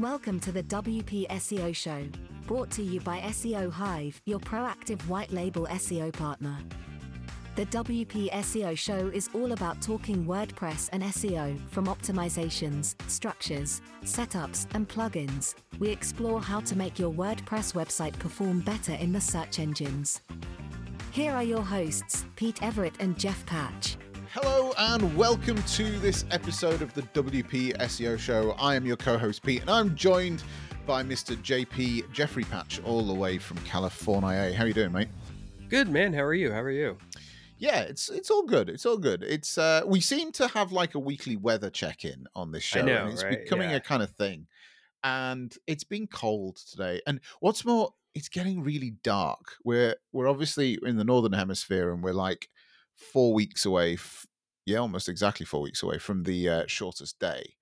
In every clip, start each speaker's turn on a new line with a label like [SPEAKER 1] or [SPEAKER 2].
[SPEAKER 1] Welcome to the WP SEO Show, brought to you by SEO Hive, your proactive white label SEO partner. The WP SEO Show is all about talking WordPress and SEO, from optimizations, structures, setups, and plugins. We explore how to make your WordPress website perform better in the search engines. Here are your hosts, Pete Everitt and Jeff Patch.
[SPEAKER 2] Hello and welcome to this episode of the WP SEO Show. I am your co-host Pete, and I'm joined by Mr. JP Jeffrey Patch, all the way from California. How are you doing, mate?
[SPEAKER 3] Good man. How are you? How are you?
[SPEAKER 2] Yeah, it's it's all good. It's all good. It's uh we seem to have like a weekly weather check-in on this show.
[SPEAKER 3] I know,
[SPEAKER 2] and it's
[SPEAKER 3] right?
[SPEAKER 2] becoming
[SPEAKER 3] Yeah.
[SPEAKER 2] a kind of thing. And it's been cold today. And what's more, it's getting really dark. We're we're obviously in the northern hemisphere and we're like four weeks away f- yeah, almost exactly four weeks away from the uh, shortest day.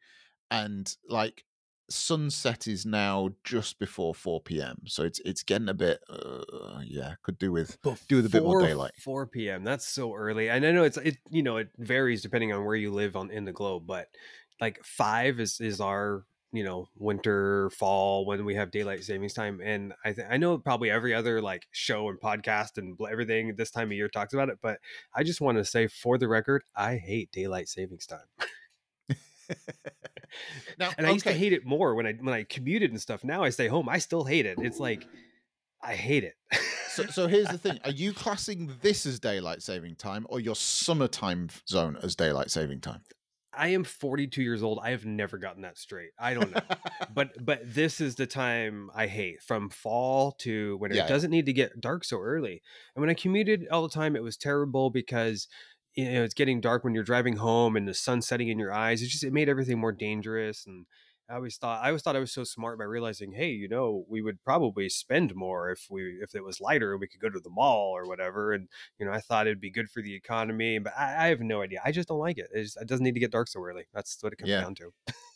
[SPEAKER 2] And like sunset is now just before 4 p.m. So it's it's getting a bit uh, yeah, could do with do with a bit more daylight.
[SPEAKER 3] 4 p.m. That's so early. And I know it's it you know it varies depending on where you live on in the globe, but like five is is our you know winter fall when we have daylight savings time and i th- i know probably every other like show and podcast and everything this time of year talks about it but i just want to say for the record i hate daylight savings time.
[SPEAKER 2] Now,
[SPEAKER 3] and i used to hate it more when i when i commuted and stuff. Now i stay home i still hate it. It's like i hate it.
[SPEAKER 2] So, so here's the thing: Are you classing this as daylight saving time, or your summertime zone as daylight saving time?
[SPEAKER 3] I am 42 years old. I have never gotten that straight. I don't know. but but this is the time I hate from fall to when it
[SPEAKER 2] Yeah, yeah.
[SPEAKER 3] doesn't need to get dark so early. And when I commuted all the time, it was terrible because you know it's getting dark when you're driving home and the sun setting in your eyes. It just it made everything more dangerous. And I always thought I always thought I was so smart by realizing, hey, you know, we would probably spend more if we if it was lighter and we could go to the mall or whatever. And you know, I thought it'd be good for the economy, but I, I have no idea. I just don't like it. It, just, it doesn't need to get dark so early. That's what it comes
[SPEAKER 2] Yeah.
[SPEAKER 3] down to.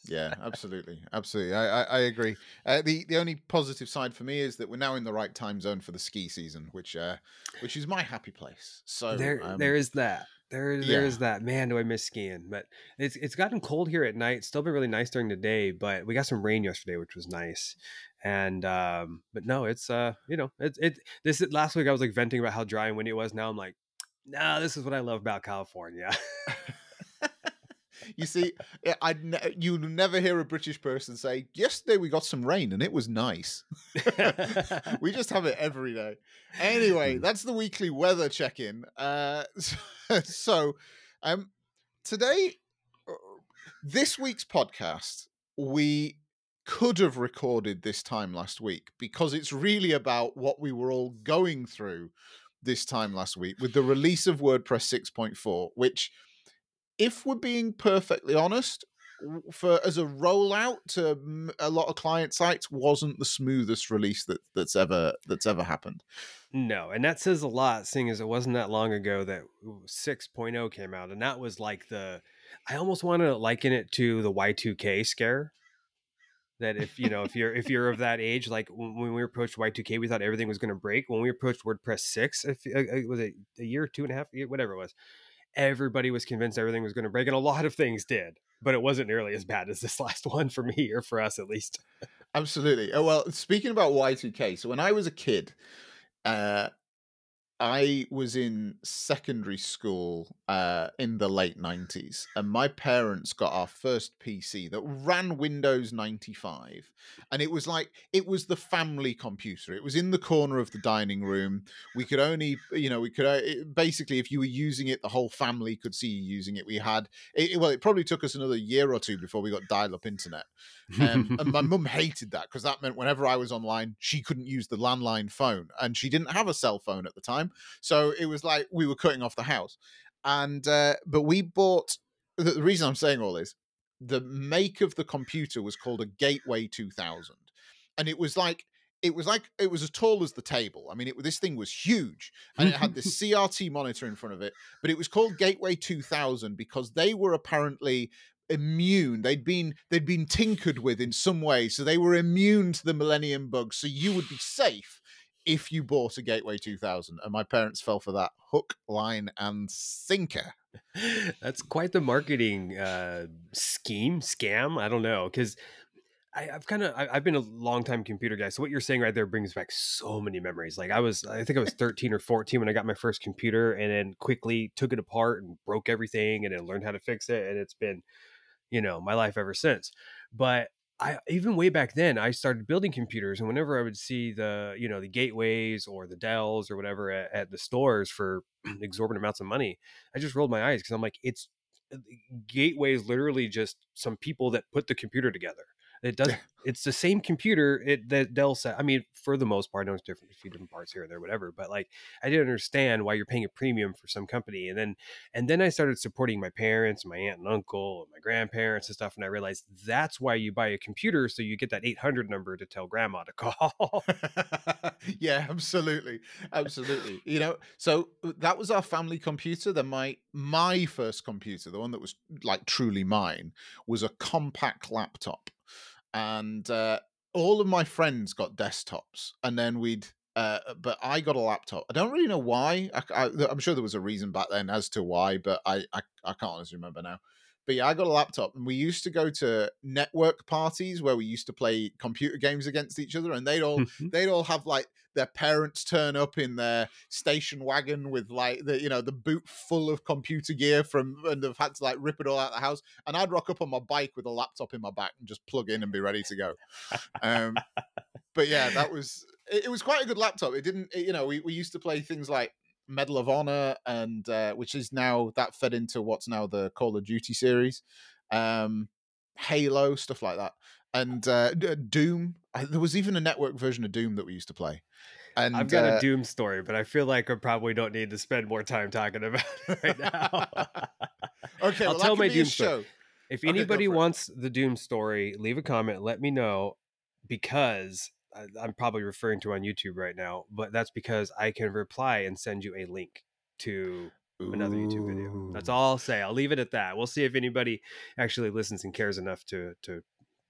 [SPEAKER 2] yeah, absolutely, absolutely. I, I, I agree. Uh, the the only positive side for me is that we're now in the right time zone for the ski season, which uh, which is my happy place. So
[SPEAKER 3] there
[SPEAKER 2] um,
[SPEAKER 3] there is that there there
[SPEAKER 2] yeah.
[SPEAKER 3] is that man do i miss skiing but it's it's gotten cold here at night it's still been really nice during the day but we got some rain yesterday which was nice and um but no it's uh you know it's it this last week i was like venting about how dry and windy it was now i'm like no this is what i love about california
[SPEAKER 2] you see, I ne- you never hear a British person say, "Yesterday we got some rain and it was nice." we just have it every day. Anyway, that's the weekly weather check-in. Uh, so, um, today, uh, this week's podcast, we could have recorded this time last week because it's really about what we were all going through this time last week with the release of WordPress 6.4, which, if we're being perfectly honest, for as a rollout to a lot of client sites wasn't the smoothest release that that's ever that's ever happened.
[SPEAKER 3] no and that says a lot seeing as it wasn't that long ago that 6.0 came out and that was like the i almost want to liken it to the y2k scare that if you know if you're if you're of that age like when we approached y2k we thought everything was going to break when we approached wordpress 6 if uh, uh, was it a year two and a half whatever it was everybody was convinced everything was going to break and a lot of things did but it wasn't nearly as bad as this last one for me or for us at least
[SPEAKER 2] Absolutely. Oh, well, speaking about Y2K, so when I was a kid, uh, I was in secondary school uh, in the late 90s, and my parents got our first PC that ran Windows 95. And it was like, it was the family computer. It was in the corner of the dining room. We could only, you know, we could uh, it- basically, if you were using it, the whole family could see you using it. We had, it, it- well, it probably took us another year or two before we got dial up internet. Um, and my mum hated that because that meant whenever I was online, she couldn't use the landline phone, and she didn't have a cell phone at the time, so it was like we were cutting off the house. And uh, but we bought. The, the reason I'm saying all this, the make of the computer was called a Gateway 2000, and it was like. It was like it was as tall as the table. I mean, it this thing was huge, and it had this CRT monitor in front of it. But it was called Gateway 2000 because they were apparently immune they'd been they'd been tinkered with in some way so they were immune to the millennium bug so you would be safe if you bought a gateway 2000 and my parents fell for that hook line and sinker
[SPEAKER 3] That's quite the marketing uh, scheme, scam. I don't know because I've kind of I've been a long time computer guy. So what you're saying right there brings back so many memories. Like I was, I think I was 13 or 14 when I got my first computer, and then quickly took it apart and broke everything, and then learned how to fix it. And it's been, you know, my life ever since. But I even way back then I started building computers, and whenever I would see the you know the gateways or the Dells or whatever at, at the stores for exorbitant amounts of money, I just rolled my eyes because I'm like, it's uh, gateway is literally just some people that put the computer together. It does. it's the same computer it, that Dell said. I mean, for the most part, I know it's different, a few different parts here and there, whatever. But like, I didn't understand why you're paying a premium for some company. And then, and then I started supporting my parents, my aunt and uncle, and my grandparents and stuff. And I realized that's why you buy a computer, so you get that 800 number to tell grandma to call.
[SPEAKER 2] yeah, absolutely, absolutely. You know, so uh, that was our family computer. Then my my first computer, the one that was like truly mine, was a Compaq laptop and uh, all of my friends got desktops, and then we'd. Uh, but I got a laptop. I don't really know why. I, am sure there was a reason back then as to why, but I, I I can't honestly remember now. But yeah, I got a laptop, and we used to go to network parties where we used to play computer games against each other, and they'd all mm-hmm. they'd all have like their parents turn up in their station wagon with like the you know the boot full of computer gear from, and they've had to like rip it all out of the house, and I'd rock up on my bike with a laptop in my back and just plug in and be ready to go. Um, but yeah, that was it, it was quite a good laptop. It didn't, it, you know, we, we used to play things like Medal of Honor, and uh, which is now that fed into what's now the Call of Duty series, um, Halo stuff like that, and uh, Doom. there was even a network version of Doom that we used to play. And
[SPEAKER 3] I've got uh, a Doom story, but I feel like I probably don't need to spend more time talking about it right now.
[SPEAKER 2] okay, I'll well, tell my Doom story.
[SPEAKER 3] If anybody wants the Doom story, leave a comment. Let me know because I'm probably referring to on YouTube right now, but that's because I can reply and send you a link to another YouTube video. That's all I'll say. I'll leave it at that. We'll see if anybody actually listens and cares enough to to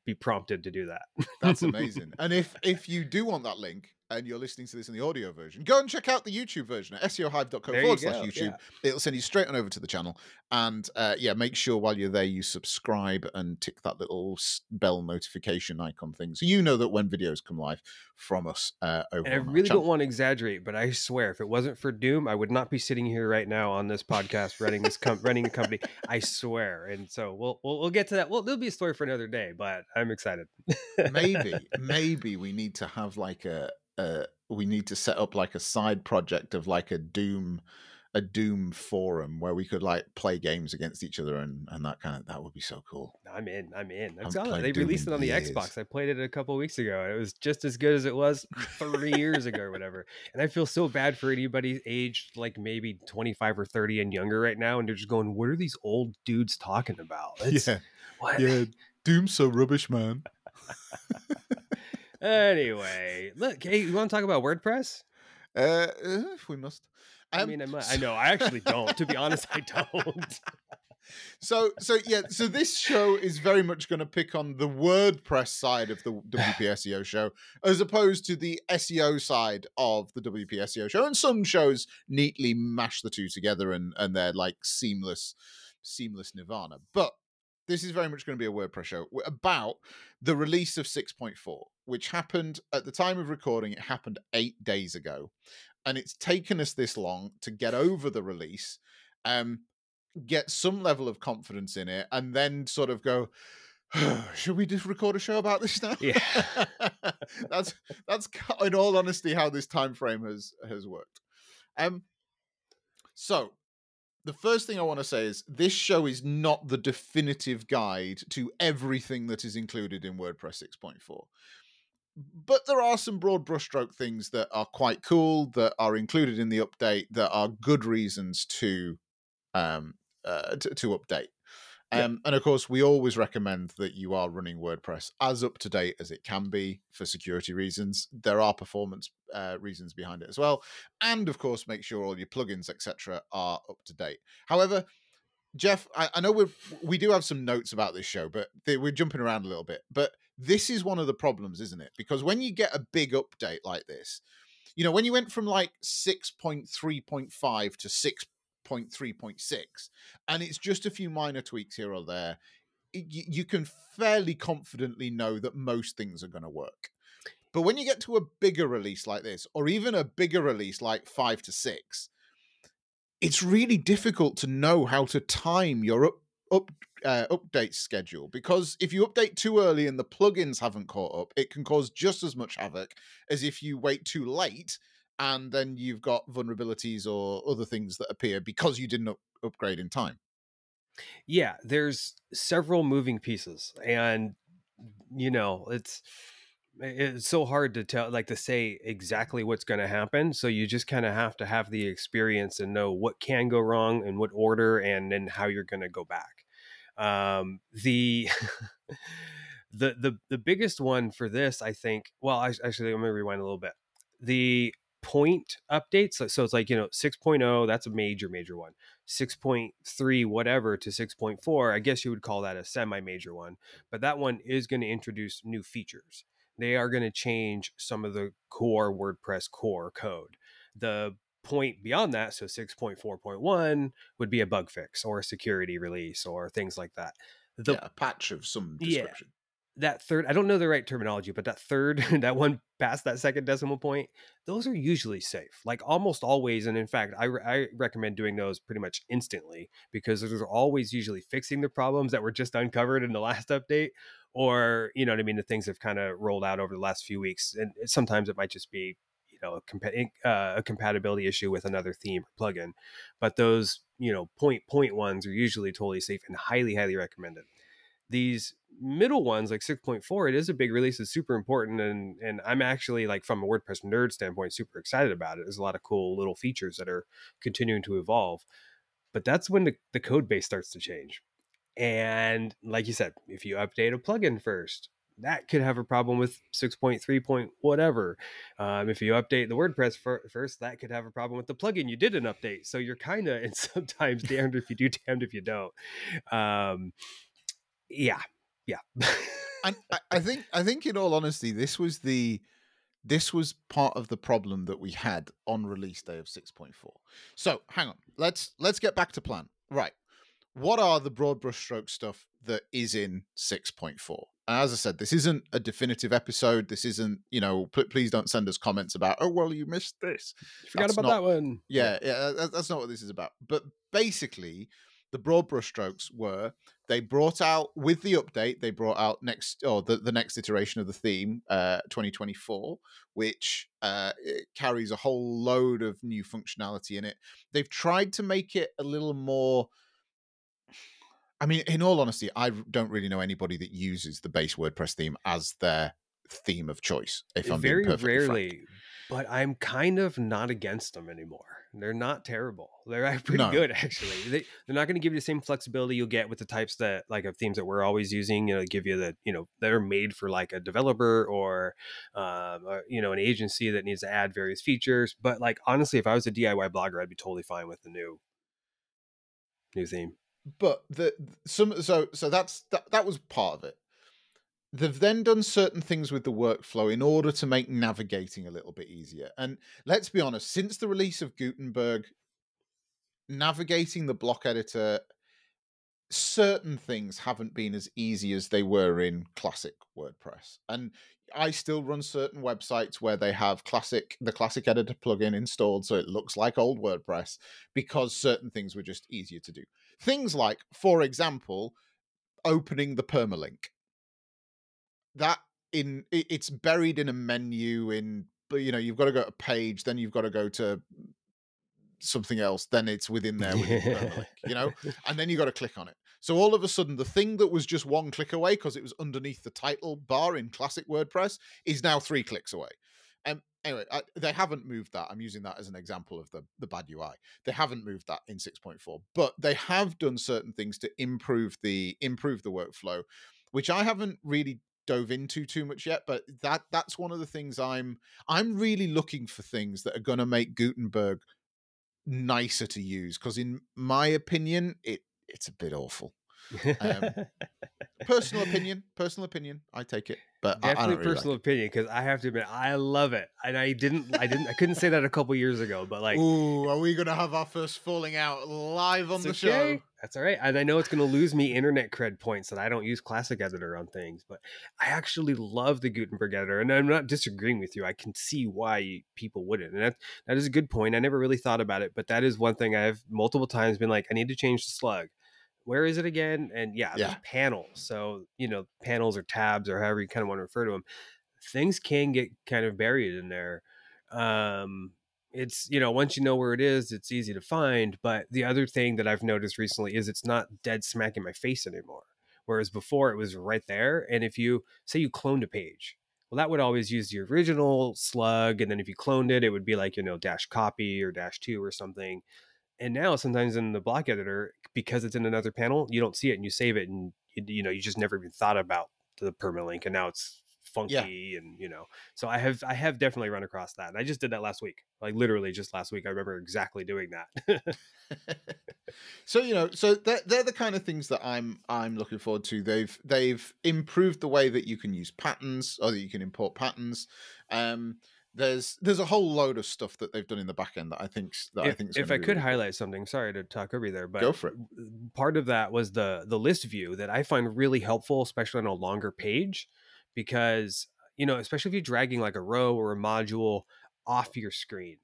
[SPEAKER 3] be prompted to do that.
[SPEAKER 2] That's amazing. and if if you do want that link, and you're listening to this in the audio version, go and check out the YouTube version at seohive.co forward slash YouTube. Yeah. It'll send you straight on over to the channel. And uh, yeah, make sure while you're there, you subscribe and tick that little bell notification icon thing. So you know that when videos come live from us uh, over
[SPEAKER 3] And I really don't want to exaggerate, but I swear, if it wasn't for Doom, I would not be sitting here right now on this podcast running this com- running a company. I swear. And so we'll, we'll, we'll get to that. Well, there'll be a story for another day, but I'm excited.
[SPEAKER 2] maybe, maybe we need to have like a, uh, we need to set up like a side project of like a Doom a Doom forum where we could like play games against each other and and that kind of that would be so cool.
[SPEAKER 3] I'm in. I'm in. I'm telling they Doom released it on the years. Xbox. I played it a couple weeks ago and it was just as good as it was three years ago or whatever. And I feel so bad for anybody aged like maybe 25 or 30 and younger right now and they're just going, "What are these old dudes talking about?"
[SPEAKER 2] It's, yeah. What? Yeah. Doom's so rubbish, man.
[SPEAKER 3] Anyway, look, hey, you want to talk about WordPress?
[SPEAKER 2] Uh, if we must.
[SPEAKER 3] I um, mean, I, I know. I actually don't. to be honest, I don't.
[SPEAKER 2] so, so yeah. So this show is very much going to pick on the WordPress side of the WP SEO show, as opposed to the SEO side of the WP SEO show. And some shows neatly mash the two together, and and they're like seamless, seamless nirvana. But this is very much going to be a WordPress show about the release of 6.4, which happened at the time of recording, it happened eight days ago. And it's taken us this long to get over the release, um, get some level of confidence in it, and then sort of go, should we just record a show about this now?
[SPEAKER 3] Yeah.
[SPEAKER 2] that's that's in all honesty how this time frame has has worked. Um so the first thing I want to say is this show is not the definitive guide to everything that is included in WordPress 6.4. But there are some broad brushstroke things that are quite cool that are included in the update that are good reasons to um, uh, to, to update. Um, And of course, we always recommend that you are running WordPress as up to date as it can be for security reasons. There are performance uh, reasons behind it as well, and of course, make sure all your plugins, etc., are up to date. However, Jeff, I, I know we we do have some notes about this show, but they, we're jumping around a little bit. But this is one of the problems, isn't it? Because when you get a big update like this, you know, when you went from like six point three point five to 6.3.6, and it's just a few minor tweaks here or there you can fairly confidently know that most things are going to work. But when you get to a bigger release like this, or even a bigger release like five to six, it's really difficult to know how to time your up, up uh, update schedule because if you update too early and the plugins haven't caught up, it can cause just as much havoc as if you wait too late and then you've got vulnerabilities or other things that appear because you didn't up- upgrade in time.
[SPEAKER 3] Yeah, there's several moving pieces, and you know it's it's so hard to tell like to say exactly what's going to happen so you just kind of have to have the experience and know what can go wrong and what order and then how you're going to go back. Um the the the the biggest one for this i think well I, actually let me rewind a little bit. The point updates so, so it's like you know 6.0 that's a major major one. 6.3 whatever to 6.4 i guess you would call that a semi major one but that one is going to introduce new features they are going to change some of the core WordPress core code. The point beyond that, so 6.4.1 would be a bug fix or a security release or things like that.
[SPEAKER 2] The, yeah, a patch of some description.
[SPEAKER 3] Yeah, that third, I don't know the right terminology, but that third, that one past that second decimal point, those are usually safe, like almost always. And in fact, I, I recommend doing those pretty much instantly because those are always usually fixing the problems that were just uncovered in the last update, or you know what I mean, the things have kind of rolled out over the last few weeks. And sometimes it might just be you know a, compa- uh, a compatibility issue with another theme or plugin, but those you know point point ones are usually totally safe and highly highly recommended these middle ones like 6.4 it is a big release it's super important and and i'm actually like from a wordpress nerd standpoint super excited about it there's a lot of cool little features that are continuing to evolve but that's when the, the code base starts to change and like you said if you update a plugin first that could have a problem with 6.3 point whatever um, if you update the wordpress first that could have a problem with the plugin you did an update so you're kind of and sometimes damned if you do damned if you don't um, yeah, yeah.
[SPEAKER 2] and I, I think I think in all honesty, this was the this was part of the problem that we had on release day of 6.4. So hang on, let's let's get back to plan. Right. What are the broad brushstroke stuff that is in 6.4? As I said, this isn't a definitive episode. This isn't, you know, p- please don't send us comments about, oh, well, you missed this.
[SPEAKER 3] You forgot that's about not, that one.
[SPEAKER 2] Yeah, yeah, that's not what this is about. But basically, the broad brushstrokes were they brought out with the update they brought out next or the, the next iteration of the theme uh 2024 which uh carries a whole load of new functionality in it they've tried to make it a little more i mean in all honesty i don't really know anybody that uses the base wordpress theme as their theme of choice if i'm very rarely frank.
[SPEAKER 3] but i'm kind of not against them anymore they're not terrible. They're pretty no. good actually. They they're not going to give you the same flexibility you'll get with the types that like of themes that we're always using. You know, give you the you know that are made for like a developer or, um, or, you know an agency that needs to add various features. But like honestly, if I was a DIY blogger, I'd be totally fine with the new new theme.
[SPEAKER 2] But the some so so that's that, that was part of it. They've then done certain things with the workflow in order to make navigating a little bit easier. And let's be honest, since the release of Gutenberg, navigating the block editor, certain things haven't been as easy as they were in classic WordPress. And I still run certain websites where they have classic the classic editor plugin installed so it looks like old WordPress because certain things were just easier to do. Things like, for example, opening the permalink. That in it's buried in a menu in but you know you've got to go to a page then you've got to go to something else then it's within there within you know? And then you got to click on it. So all of a sudden the thing that was just one click away because it was underneath the title bar in classic wordpress is now three clicks away. And um, anyway I, they haven't moved that i'm using that as an example of the the bad ui they haven't moved that in 6.4 but they have done certain things to improve the improve the workflow which i haven't really dove into too much yet but that that's one of the things i'm i'm really looking for things that are going to make gutenberg nicer to use because in my opinion it it's a bit awful. Um, personal opinion personal opinion i take it but
[SPEAKER 3] definitely
[SPEAKER 2] really
[SPEAKER 3] personal
[SPEAKER 2] like
[SPEAKER 3] opinion because i have to admit i love it and i didn't i didn't i couldn't say that a couple years ago but like
[SPEAKER 2] Ooh, are we gonna have our first falling out live on the
[SPEAKER 3] okay.
[SPEAKER 2] show
[SPEAKER 3] That's all right. And I know it's going to lose me internet cred points that I don't use Classic Editor on things, but I actually love the Gutenberg editor. And I'm not disagreeing with you. I can see why people wouldn't. And that, that is a good point. I never really thought about it, but that is one thing I've multiple times been like, I need to change the slug. Where is it again? And yeah,
[SPEAKER 2] Yeah.
[SPEAKER 3] So, you know, panels or tabs or however you kind of want to refer to them. Things can get kind of buried in there. Um, it's you know once you know where it is it's easy to find but the other thing that i've noticed recently is it's not dead smack in my face anymore whereas before it was right there and if you say you cloned a page well that would always use the original slug and then if you cloned it it would be like you know dash copy or dash two or something and now sometimes in the block editor because it's in another panel you don't see it and you save it and you, you know you just never even thought about the permalink and now it's funky and you know so i have i have definitely run across that and i just did that last week like literally just last week i remember exactly doing that
[SPEAKER 2] so you know, so they're, they're the kind of things that I'm I'm looking forward to. They've they've improved the way that you can use patterns or that you can import patterns. Um, there's there's a whole load of stuff that they've done in the back end that I think that I think.
[SPEAKER 3] if i could
[SPEAKER 2] really
[SPEAKER 3] highlight something sorry to talk over you there but
[SPEAKER 2] Go for it.
[SPEAKER 3] part of that was the the list view that i find really helpful especially on a longer page because you know especially if you're dragging like a row or a module off your screen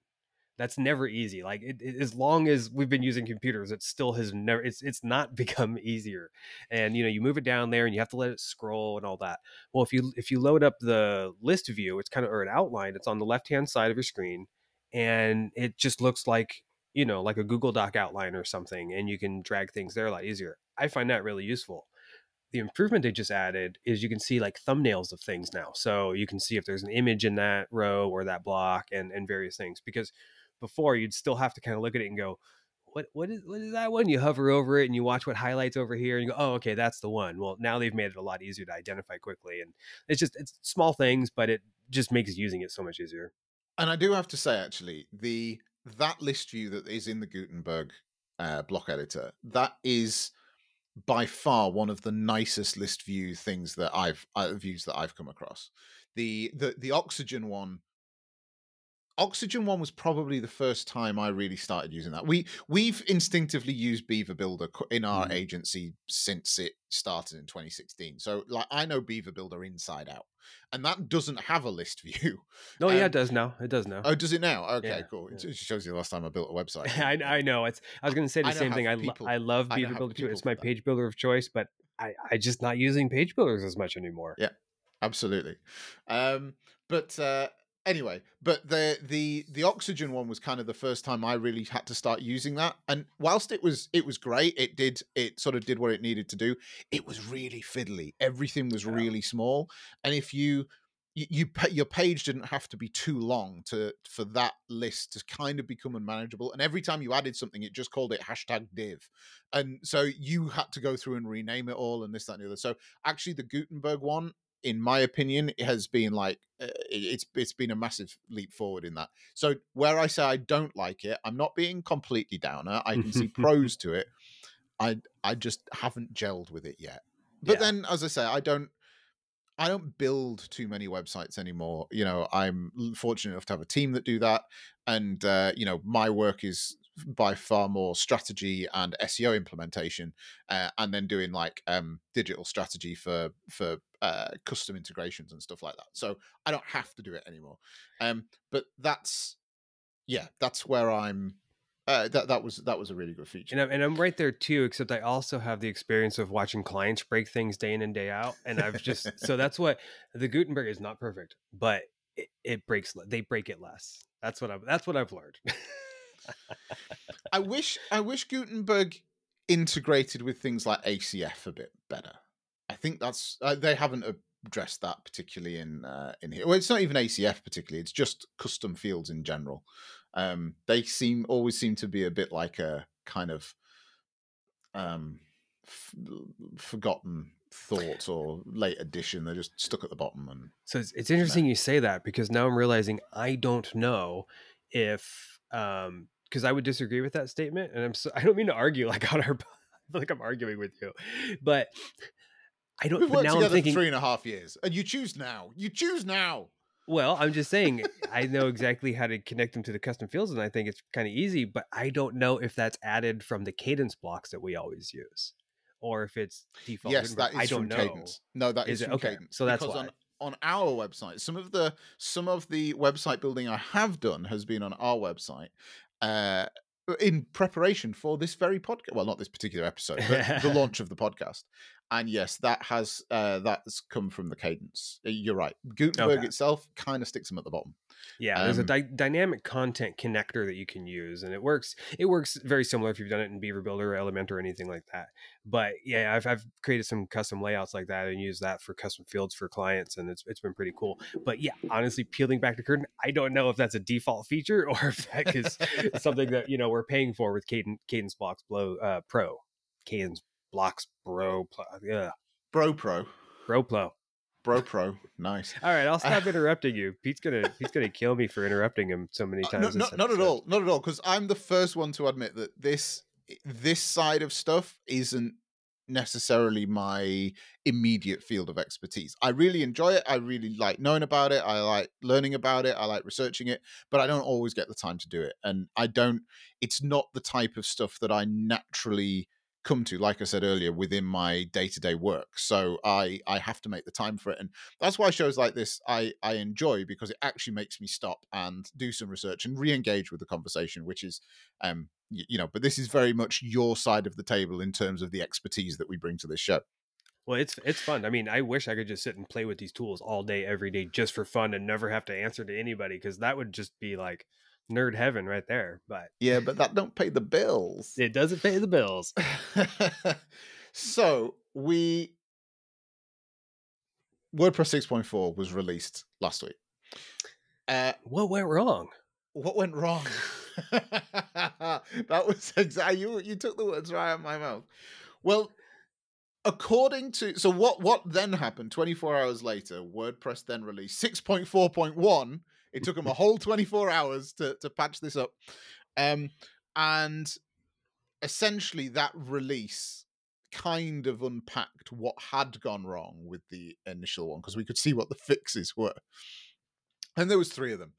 [SPEAKER 3] that's never easy like it, it- as long as we've been using computers it still has never it's it's not become easier. And you know you move it down there and you have to let it scroll and all that. Well if you if you load up the list view it's kind of or an outline it's on the left hand side of your screen and it just looks like you know like a google doc outline or something and you can drag things there a lot easier. I find that really useful. The improvement they just added is you can see like thumbnails of things now. So you can see if there's an image in that row or that block and and various things because before you'd still have to kind of look at it and go what what is what is that one you hover over it and you watch what highlights over here and you go oh okay that's the one well now they've made it a lot easier to identify quickly and it's just it's small things but it just makes using it so much easier
[SPEAKER 2] And I do have to say, actually, the that list view that is in the Gutenberg uh, block editor that is by far one of the nicest list view things that I've uh, views that I've come across. The the the oxygen one. Oxygen one was probably the first time I really started using that. We we've instinctively used Beaver Builder in our
[SPEAKER 3] Mhm.
[SPEAKER 2] agency since it started in 2016. So like I know Beaver Builder inside out, and that doesn't have a list view.
[SPEAKER 3] oh yeah
[SPEAKER 2] Um,
[SPEAKER 3] it does now it does now
[SPEAKER 2] Oh, does it now? Okay,
[SPEAKER 3] Yeah,
[SPEAKER 2] cool. It
[SPEAKER 3] yeah.
[SPEAKER 2] just shows you the last time I built a website.
[SPEAKER 3] I, I know it's. I was going to say the
[SPEAKER 2] I
[SPEAKER 3] same thing. I,
[SPEAKER 2] people-
[SPEAKER 3] I love Beaver
[SPEAKER 2] how
[SPEAKER 3] Builder too. It's my
[SPEAKER 2] that.
[SPEAKER 3] page builder of choice, but I I just not using page builders as much anymore.
[SPEAKER 2] Yeah. Absolutely. Um, but uh, anyway, but the the the oxygen one was kind of the first time I really had to start using that. And whilst it was it was great, it did it sort of did what it needed to do. It was really fiddly. Everything was
[SPEAKER 3] Yeah.
[SPEAKER 2] really small, and if you you, you your page didn't have to be too long to for that list to kind of become unmanageable. And every time you added something, it just called it hashtag div, and so you had to go through and rename it all and this that and the other. So actually, the Gutenberg one in my opinion, it has been like uh, it- it's it's been a massive leap forward in that. So where I say I don't like it, I'm not being completely downer. I can see pros to it. I I just haven't gelled with it yet. But
[SPEAKER 3] Yeah.
[SPEAKER 2] then, as I say, I don't I don't build too many websites anymore. You know, I'm fortunate enough to have a team that do that, and uh, you know, my work is by far more strategy and SEO implementation, uh, and then doing like um, digital strategy for for uh, custom integrations and stuff like that. So I don't have to do it anymore. Um, but that's yeah, that's where I'm. Uh, that that was that was a really good feature.
[SPEAKER 3] And I'm, and I'm right there too, except I also have the experience of watching clients break things day in and day out. And I've just, so that's what the Gutenberg is not perfect, but it, it breaks, they break it less. That's what I've, that's what I've learned.
[SPEAKER 2] I wish I wish Gutenberg integrated with things like ACF a bit better. I think that's uh, they haven't addressed that particularly in uh, in here. Well, it's not even ACF particularly; it's just custom fields in general. Um, they seem always seem to be a bit like a kind of um, f- forgotten thought or late addition. They're just stuck at the bottom and
[SPEAKER 3] So it's, it's interesting you say that because now I'm realizing I don't know if um because I would disagree with that statement, and I'm so, I don't mean to argue like on our like I'm arguing with you, but I don't.
[SPEAKER 2] we've worked
[SPEAKER 3] now
[SPEAKER 2] together
[SPEAKER 3] I'm thinking
[SPEAKER 2] for three and a half years, and you choose now. You choose now.
[SPEAKER 3] Well, I'm just saying I know exactly how to connect them to the custom fields, and I think it's kind of easy. But I don't know if that's added from the kadence blocks that we always use, or if it's default.
[SPEAKER 2] yes, that is
[SPEAKER 3] I don't
[SPEAKER 2] from
[SPEAKER 3] know.
[SPEAKER 2] Kadence. No, that
[SPEAKER 3] Is
[SPEAKER 2] is,
[SPEAKER 3] it? Okay,
[SPEAKER 2] Kadence.
[SPEAKER 3] so that's
[SPEAKER 2] because
[SPEAKER 3] why.
[SPEAKER 2] on on our website, some of the some of the website building I have done has been on our website. Uh, in preparation for this very podcast well not this particular episode but the launch of the podcast. And yes that has uh that's come from the kadence. You're right. Gutenberg
[SPEAKER 3] Okay.
[SPEAKER 2] itself kind of sticks them at the bottom
[SPEAKER 3] Yeah, there's a
[SPEAKER 2] Um,
[SPEAKER 3] dy- dynamic content connector that you can use, and it works. It works very similar if you've done it in Beaver Builder or Elementor or anything like that. But yeah, I've I've created some custom layouts like that and used that for custom fields for clients, and it's it's been pretty cool. But yeah, honestly, peeling back the curtain, I don't know if that's a default feature or if that is something that you know we're paying for with Kadence Kadence Blocks Blow uh, Pro, Kadence Blocks Pro, yeah,
[SPEAKER 2] bro pro
[SPEAKER 3] Pro Pro.
[SPEAKER 2] Bro pro nice
[SPEAKER 3] All right, I'll stop interrupting you. Pete's gonna Pete's gonna kill me for interrupting him so many
[SPEAKER 2] Uh,
[SPEAKER 3] times.
[SPEAKER 2] no, no, not at all not at all because i'm the first one to admit that this this side of stuff isn't necessarily my immediate field of expertise i really enjoy it i really like knowing about it i like learning about it i like researching it but i don't always get the time to do it and i don't it's not the type of stuff that i naturally come to like i said earlier within my day-to-day work so i i have to make the time for it and that's why shows like this i i enjoy because it actually makes me stop and do some research and re-engage with the conversation which is um y- you know but this is very much your side of the table in terms of the expertise that we bring to this show
[SPEAKER 3] Well, it's it's fun. I mean, I wish I could just sit and play with these tools all day, every day, just for fun, and never have to answer to anybody, because that would just be like nerd heaven right there. But
[SPEAKER 2] yeah but that don't pay the bills
[SPEAKER 3] it doesn't pay the bills.
[SPEAKER 2] so we wordpress 6.4 was released last week uh
[SPEAKER 3] What went wrong?
[SPEAKER 2] what went wrong that was exactly you you took the words right out of my mouth well according to so what what then happened 24 hours later wordpress then released 6.4.1 it took them a whole 24 hours to to patch this up um and essentially that release kind of unpacked what had gone wrong with the initial one because we could see what the fixes were and there was three of them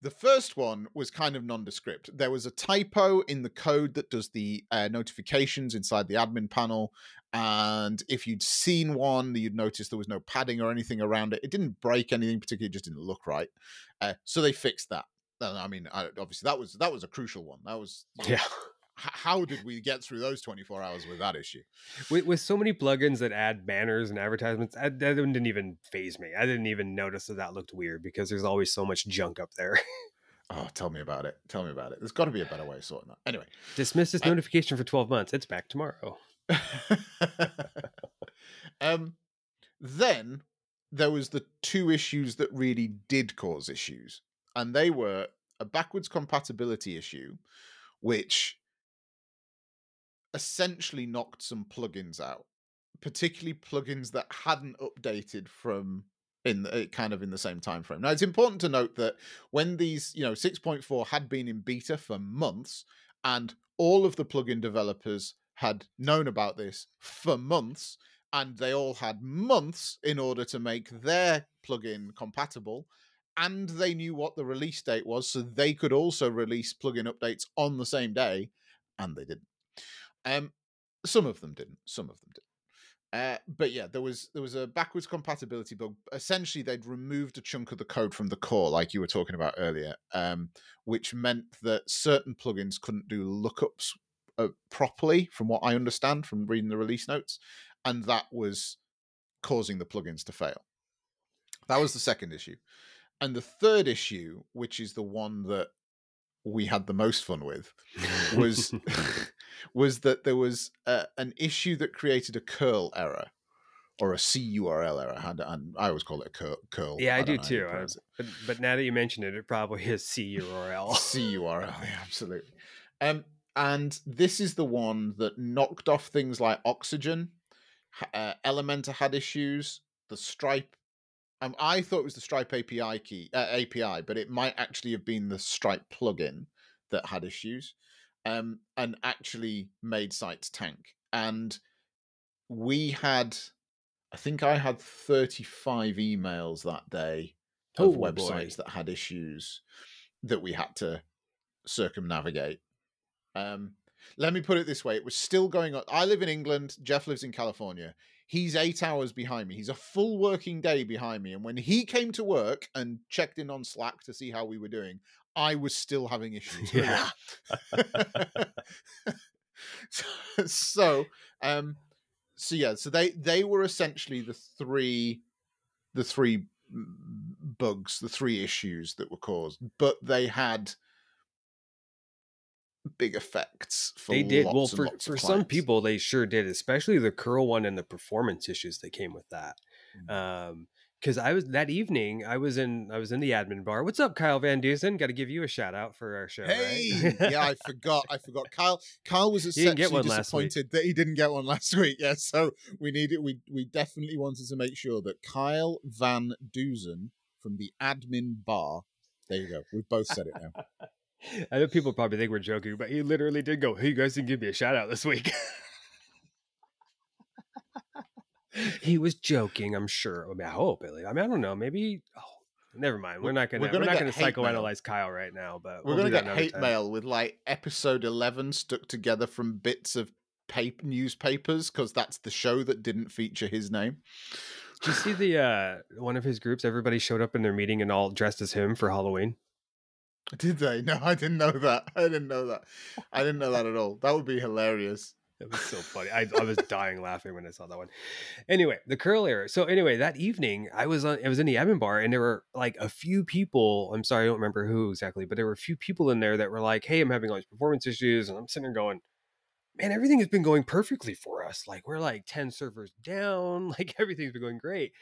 [SPEAKER 2] the first one was kind of nondescript. There was a typo in the code that does the uh, notifications inside the admin panel. And if you'd seen one, you'd notice there was no padding or anything around it. It didn't break anything particularly, it just didn't look right. Uh, so they fixed that. And I mean, I, obviously that was that was a crucial one. That was
[SPEAKER 3] Yeah,
[SPEAKER 2] how did we get through those 24 hours with that issue?
[SPEAKER 3] with, with so many plugins that add banners and advertisements, I, that didn't even faze me. I didn't even notice that that looked weird because there's always so much junk up there.
[SPEAKER 2] Oh, tell me about it. Tell me about it. There's got to be a better way of sorting that. Anyway,
[SPEAKER 3] Dismiss this
[SPEAKER 2] Uh,
[SPEAKER 3] notification for 12 months. It's back tomorrow.
[SPEAKER 2] um, then there was the two issues that really did cause issues, and they were a backwards compatibility issue, which essentially knocked some plugins out, particularly plugins that hadn't updated from in the, kind of in the same time frame. Now it's important to note that when these, you know, 6.4 had been in beta for months and all of the plugin developers had known about this for months and they all had months in order to make their plugin compatible and they knew what the release date was so they could also release plugin updates on the same day and they didn't um some of them didn't some of them did uh, but yeah, there was there was a backwards compatibility bug. Essentially, they'd removed a chunk of the code from the core, like you were talking about earlier, um, which meant that certain plugins couldn't do lookups uh, properly, from what I understand from reading the release notes, and that was causing the plugins to fail. That was the second issue, and the third issue, which is the one that we had the most fun with, was was that there was uh, an issue that created a curl error or a curl error. And, and I always call it a curl. curl.
[SPEAKER 3] yeah, I, do
[SPEAKER 2] how you
[SPEAKER 3] too. I, but, but now that you mention it, it probably is CURL.
[SPEAKER 2] curl. Yeah, absolutely. Um, and this is the one that knocked off things like Oxygen. Uh, Elementor had issues. The Stripe. Um, I thought it was the Stripe API key uh, API, but it might actually have been the Stripe plugin that had issues, um, and actually made sites tank. And we had, I think I had thirty-five emails that day of
[SPEAKER 3] Oh, boy.
[SPEAKER 2] websites that had issues that we had to circumnavigate. Um, let me put it this way: it was still going on. I live in England. Jeff lives in California. He's eight hours behind me. He's a full working day behind me. And when he came to work and checked in on Slack to see how we were doing, I was still having issues.
[SPEAKER 3] Yeah.
[SPEAKER 2] so, um, so yeah, so they they were essentially the three, the three bugs, the three issues that were caused, but they had big effects for
[SPEAKER 3] they did well for for some people they sure did especially the curl one and the performance issues that came with that
[SPEAKER 2] Mm.
[SPEAKER 3] um because i was that evening i was in i was in the admin bar what's up kyle van deusen got to give you a shout out for our show
[SPEAKER 2] Hey,
[SPEAKER 3] right?
[SPEAKER 2] yeah, I forgot. I forgot. Kyle. Kyle was exceptionally
[SPEAKER 3] one last week.
[SPEAKER 2] disappointed that he didn't get one last week. Yeah, so we needed. We we definitely wanted to make sure that Kyle Van Deusen from the admin bar. There you go. We've both said it now.
[SPEAKER 3] i know people probably think we're joking but he literally did go hey you guys can give me a shout out this week he was joking i'm sure i mean i hope at least. i mean i don't know maybe oh never mind we're not gonna
[SPEAKER 2] we're
[SPEAKER 3] we're, not gonna
[SPEAKER 2] hate mail.
[SPEAKER 3] psychoanalyze kyle right now but
[SPEAKER 2] We're
[SPEAKER 3] we'll
[SPEAKER 2] gonna get
[SPEAKER 3] another
[SPEAKER 2] hate
[SPEAKER 3] time.
[SPEAKER 2] mail with like episode eleven stuck together from bits of paper newspapers because that's the show that didn't feature his name.
[SPEAKER 3] Did you see the uh one of his groups? Everybody showed up in their meeting and all dressed as him for Halloween.
[SPEAKER 2] Did they? No, I didn't know that. I didn't know that. I didn't know that at all. That would be hilarious.
[SPEAKER 3] It was so funny. I, I was dying laughing when I saw that one. Anyway, the curl era. So anyway, that evening I was on. I was in the admin bar, and there were like a few people. I'm sorry, I don't remember who exactly, but there were a few people in there that were like, "Hey, I'm having all these performance issues," and I'm sitting there going, "Man, everything has been going perfectly for us. Like we're like ten servers down. Like everything's been going great,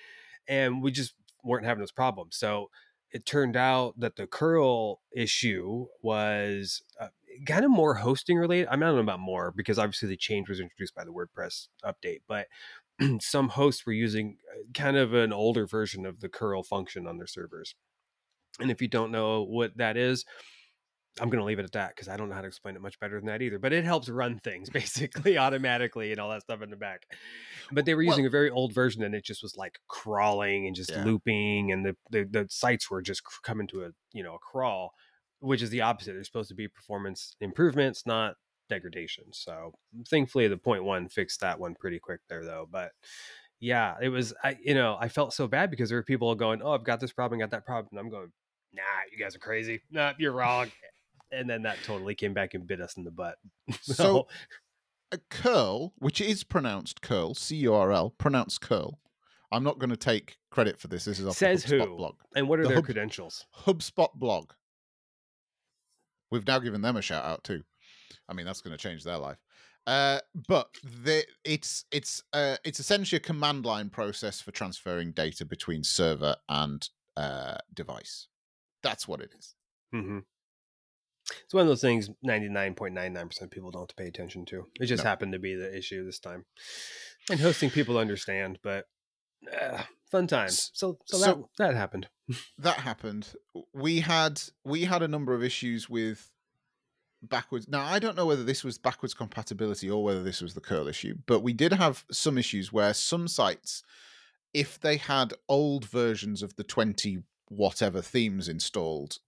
[SPEAKER 3] and we just weren't having those problems." So it turned out that the curl issue was uh, kind of more hosting related. I, mean, I don't know about more because obviously the change was introduced by the WordPress update, but some hosts were using uh, kind of an older version of the curl function on their servers. And if you don't know what that is, I'm going to leave it at that because I don't know how to explain it much better than that either. But it helps run things basically automatically and all that stuff in the back. But they were
[SPEAKER 2] Well-
[SPEAKER 3] using a very old version and it just was like crawling and just
[SPEAKER 2] Yeah.
[SPEAKER 3] looping, and the, the the sites were just cr- coming to a you know a crawl, which is the opposite. They're supposed to be performance improvements, not degradation. So mm, thankfully, the point one fixed that one pretty quick there though. But yeah, it was I you know I felt so bad because there were people going, oh I've got this problem, got that problem, and I'm going, nah, you guys are crazy. Nah, you're wrong. And then that totally came back and bit us in the butt.
[SPEAKER 2] So a curl, which is pronounced curl, C U R L, pronounced curl. I'm not going to take credit for this. This is off
[SPEAKER 3] Says
[SPEAKER 2] the HubSpot
[SPEAKER 3] who?
[SPEAKER 2] blog.
[SPEAKER 3] and what are
[SPEAKER 2] the
[SPEAKER 3] their
[SPEAKER 2] hub-
[SPEAKER 3] credentials?
[SPEAKER 2] HubSpot blog. We've now given them a shout out too. I mean, that's going to change their life. Uh, but the, it's it's uh, it's essentially a command line process for transferring data between server and uh, device. That's what it is.
[SPEAKER 3] hmm It's one of those things 99.99% of people don't have to pay attention to. It just
[SPEAKER 2] No.
[SPEAKER 3] happened to be the issue this time. And hosting people understand, but uh, fun times. So so,
[SPEAKER 2] so-
[SPEAKER 3] that that happened.
[SPEAKER 2] that happened we had we had a number of issues with backwards now i don't know whether this was backwards compatibility or whether this was the curl issue but we did have some issues where some sites if they had old versions of the 20 whatever themes installed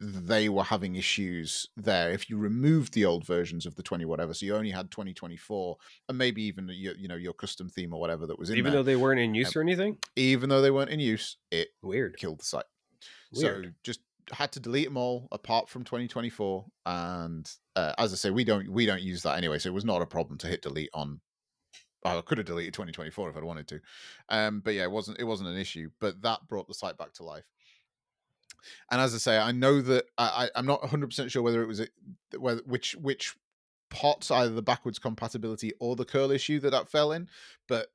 [SPEAKER 2] they were having issues there if you removed the old versions of the 20 whatever so you only had 2024 and maybe even your, you know your custom theme or whatever that was in
[SPEAKER 3] Even
[SPEAKER 2] there
[SPEAKER 3] though they weren't in use or anything?
[SPEAKER 2] even though they weren't in use it
[SPEAKER 3] Weird.
[SPEAKER 2] killed the site
[SPEAKER 3] Weird.
[SPEAKER 2] so just had to delete them all apart from 2024. And uh, as I say, we don't we don't use that anyway, so it was not a problem to hit delete on. I could have deleted 2024 if I'd wanted to, um, but yeah, it wasn't it wasn't an issue. But that brought the site back to life. And as I say, I know that I, I'm not 100 percent sure whether it was a, whether which which pots either the backwards compatibility or the curl issue that that fell in, but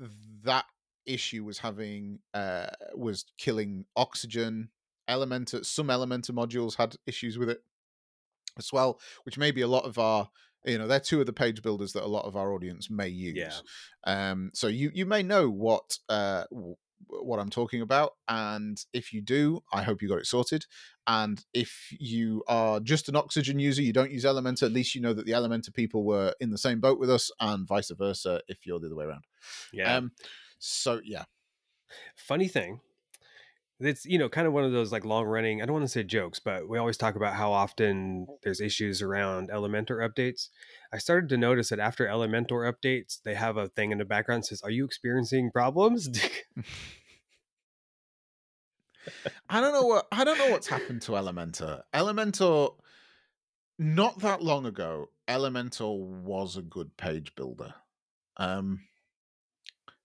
[SPEAKER 2] that issue was having uh was killing oxygen Elementor, some Elementor modules had issues with it as well, which maybe a lot of our, you know, they're two of the page builders that a lot of our audience may use.
[SPEAKER 3] Yeah.
[SPEAKER 2] Um, so you you may know what uh what I'm talking about, and if you do, I hope you got it sorted. And if you are just an Oxygen user, you don't use Elementor, at least you know that the Elementor people were in the same boat with us, and vice versa if you're the other way around.
[SPEAKER 3] Yeah.
[SPEAKER 2] Um, so yeah,
[SPEAKER 3] Funny thing, it's you know kind of one of those like long running i don't want to say jokes but we always talk about how often there's issues around elementor updates i started to notice that after elementor updates they have a thing in the background that says are you experiencing problems
[SPEAKER 2] I don't know what I don't know what's happened to Elementor. Elementor not that long ago, Elementor was a good page builder. Um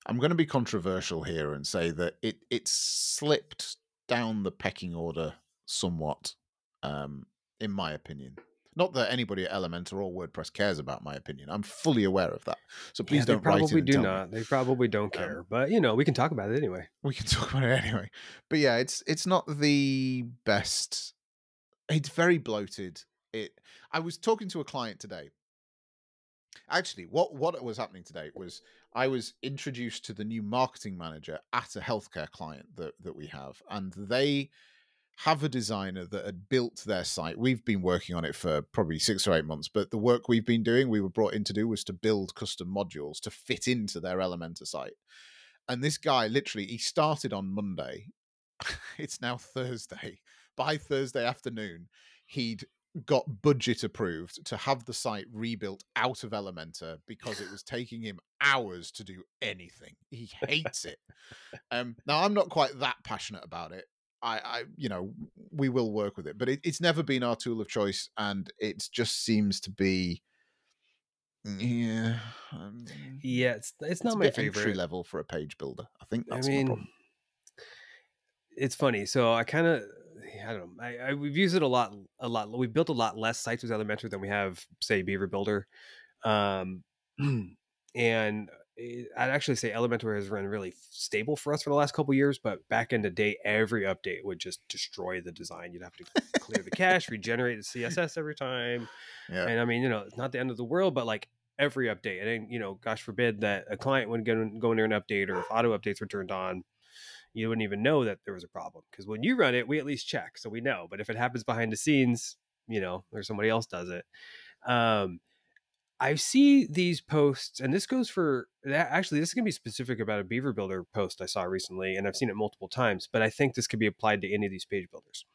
[SPEAKER 2] I'm going to be controversial here and say that it it slipped down the pecking order somewhat, um, in my opinion. Not that anybody at Elementor or WordPress cares about my opinion. I'm fully aware of that. So please
[SPEAKER 3] yeah,
[SPEAKER 2] don't.
[SPEAKER 3] They probably do
[SPEAKER 2] me.
[SPEAKER 3] not. They probably don't
[SPEAKER 2] Um,
[SPEAKER 3] care. but you know, we can talk about it anyway.
[SPEAKER 2] We can talk about it anyway. But yeah, it's it's not the best. It's very bloated. It. I was talking to a client today. Actually, what what was happening today was I was introduced to the new marketing manager at a healthcare client that that we have, and they have a designer that had built their site. We've been working on it for probably six or eight months, but the work we've been doing, we were brought in to do, was to build custom modules to fit into their Elementor site. And this guy literally, he started on Monday. it's now Thursday. By Thursday afternoon, he'd got budget approved to have the site rebuilt out of Elementor because it was taking him hours to do anything. He hates it. Um, now I'm not quite that passionate about it. I, I, you know, we will work with it, but it, it's never been our tool of choice, and it just seems to be, yeah, um,
[SPEAKER 3] Yeah, it's it's
[SPEAKER 2] it's
[SPEAKER 3] not
[SPEAKER 2] a
[SPEAKER 3] my
[SPEAKER 2] bit entry
[SPEAKER 3] favorite.
[SPEAKER 2] level for a page builder. I think
[SPEAKER 3] I
[SPEAKER 2] that's my
[SPEAKER 3] mean, it's funny. So I kind of, I don't know. I, I we've used it a lot, a lot. We've built a lot less sites with Elementor than we have, say, Beaver Builder. Um, and I'd actually say Elementor has run really stable for us for the last couple years. But back in the day, every update would just destroy the design. You'd have to clear the cache, regenerate the CSS every time.
[SPEAKER 2] Yeah,
[SPEAKER 3] And I mean, you know, it's not the end of the world, but like every update, and you know, gosh forbid that a client would go, go near an update or if auto updates were turned on, you wouldn't even know that there was a problem. Because when you run it, we at least check, so we know. But if it happens behind the scenes, you know, or somebody else does it. Um, I see these posts, and this goes for that. Actually, this is going to be specific about a Beaver Builder post I saw recently, and I've seen it multiple times. But I think this could be applied to any of these page builders.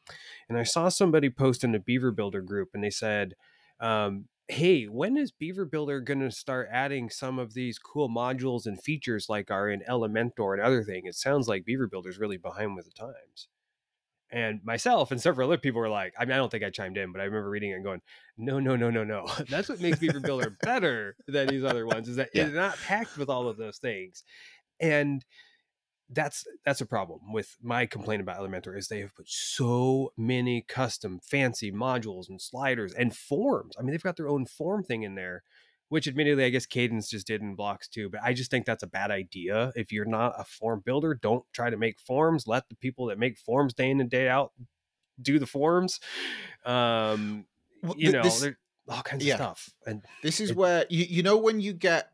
[SPEAKER 3] And I saw somebody post in the Beaver Builder group, and they said, um, "Hey, when is Beaver Builder going to start adding some of these cool modules and features like are in Elementor and other thing? It sounds like Beaver Builder is really behind with the times." And myself and several other people were like, I mean, I don't think I chimed in, but I remember reading it and going, no, no, no, no, no. That's what makes Beaver Builder better than these other ones is that
[SPEAKER 2] Yeah.
[SPEAKER 3] it's not packed with all of those things. And that's that's a problem with my complaint about Elementor is they have put so many custom fancy modules and sliders and forms. I mean, they've got their own form thing in there, which admittedly I guess Kadence just did in blocks too. But I just think that's a bad idea. If you're not a form builder, don't try to make forms. Let the people that make forms day in and day out do the forms. Um,
[SPEAKER 2] Well,
[SPEAKER 3] you know,
[SPEAKER 2] this-
[SPEAKER 3] all kinds
[SPEAKER 2] yeah.
[SPEAKER 3] of stuff. And
[SPEAKER 2] This is
[SPEAKER 3] It-
[SPEAKER 2] where you you know when you get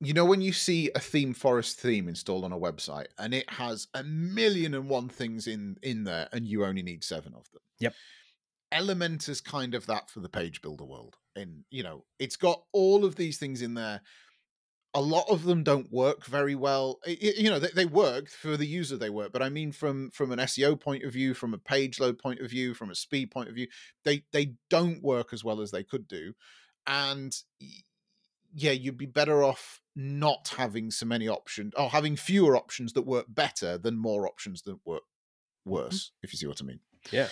[SPEAKER 2] you know when you see a ThemeForest theme installed on a website and it has a million and one things in in there and you only need seven of them.
[SPEAKER 3] Yep.
[SPEAKER 2] Elementor's kind of that for the page builder world. And you know, it's got all of these things in there. A lot of them don't work very well. I- I- you know, they, they work for the user. They work, but I mean, from from an SEO point of view, from a page load point of view, from a speed point of view, they they don't work as well as they could do and yeah you'd be better off not having so many options or having fewer options that work better than more options that work mm-hmm. worse if you see what i mean
[SPEAKER 3] yeah.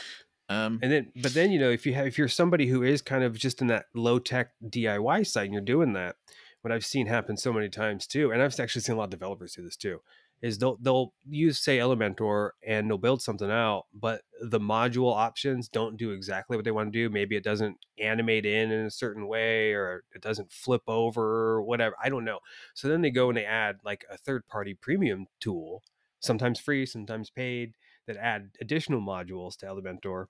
[SPEAKER 2] Um
[SPEAKER 3] And then, but then you know, if you have, if you're somebody who is kind of just in that low tech DIY side, and you're doing that, what I've seen happen so many times too, and I've actually seen a lot of developers do this too, is they'll they'll use say Elementor and they'll build something out, but the module options don't do exactly what they want to do. Maybe it doesn't animate in in a certain way, or it doesn't flip over, or whatever. I don't know. So then they go and they add like a third party premium tool, sometimes free, sometimes paid, that add additional modules to Elementor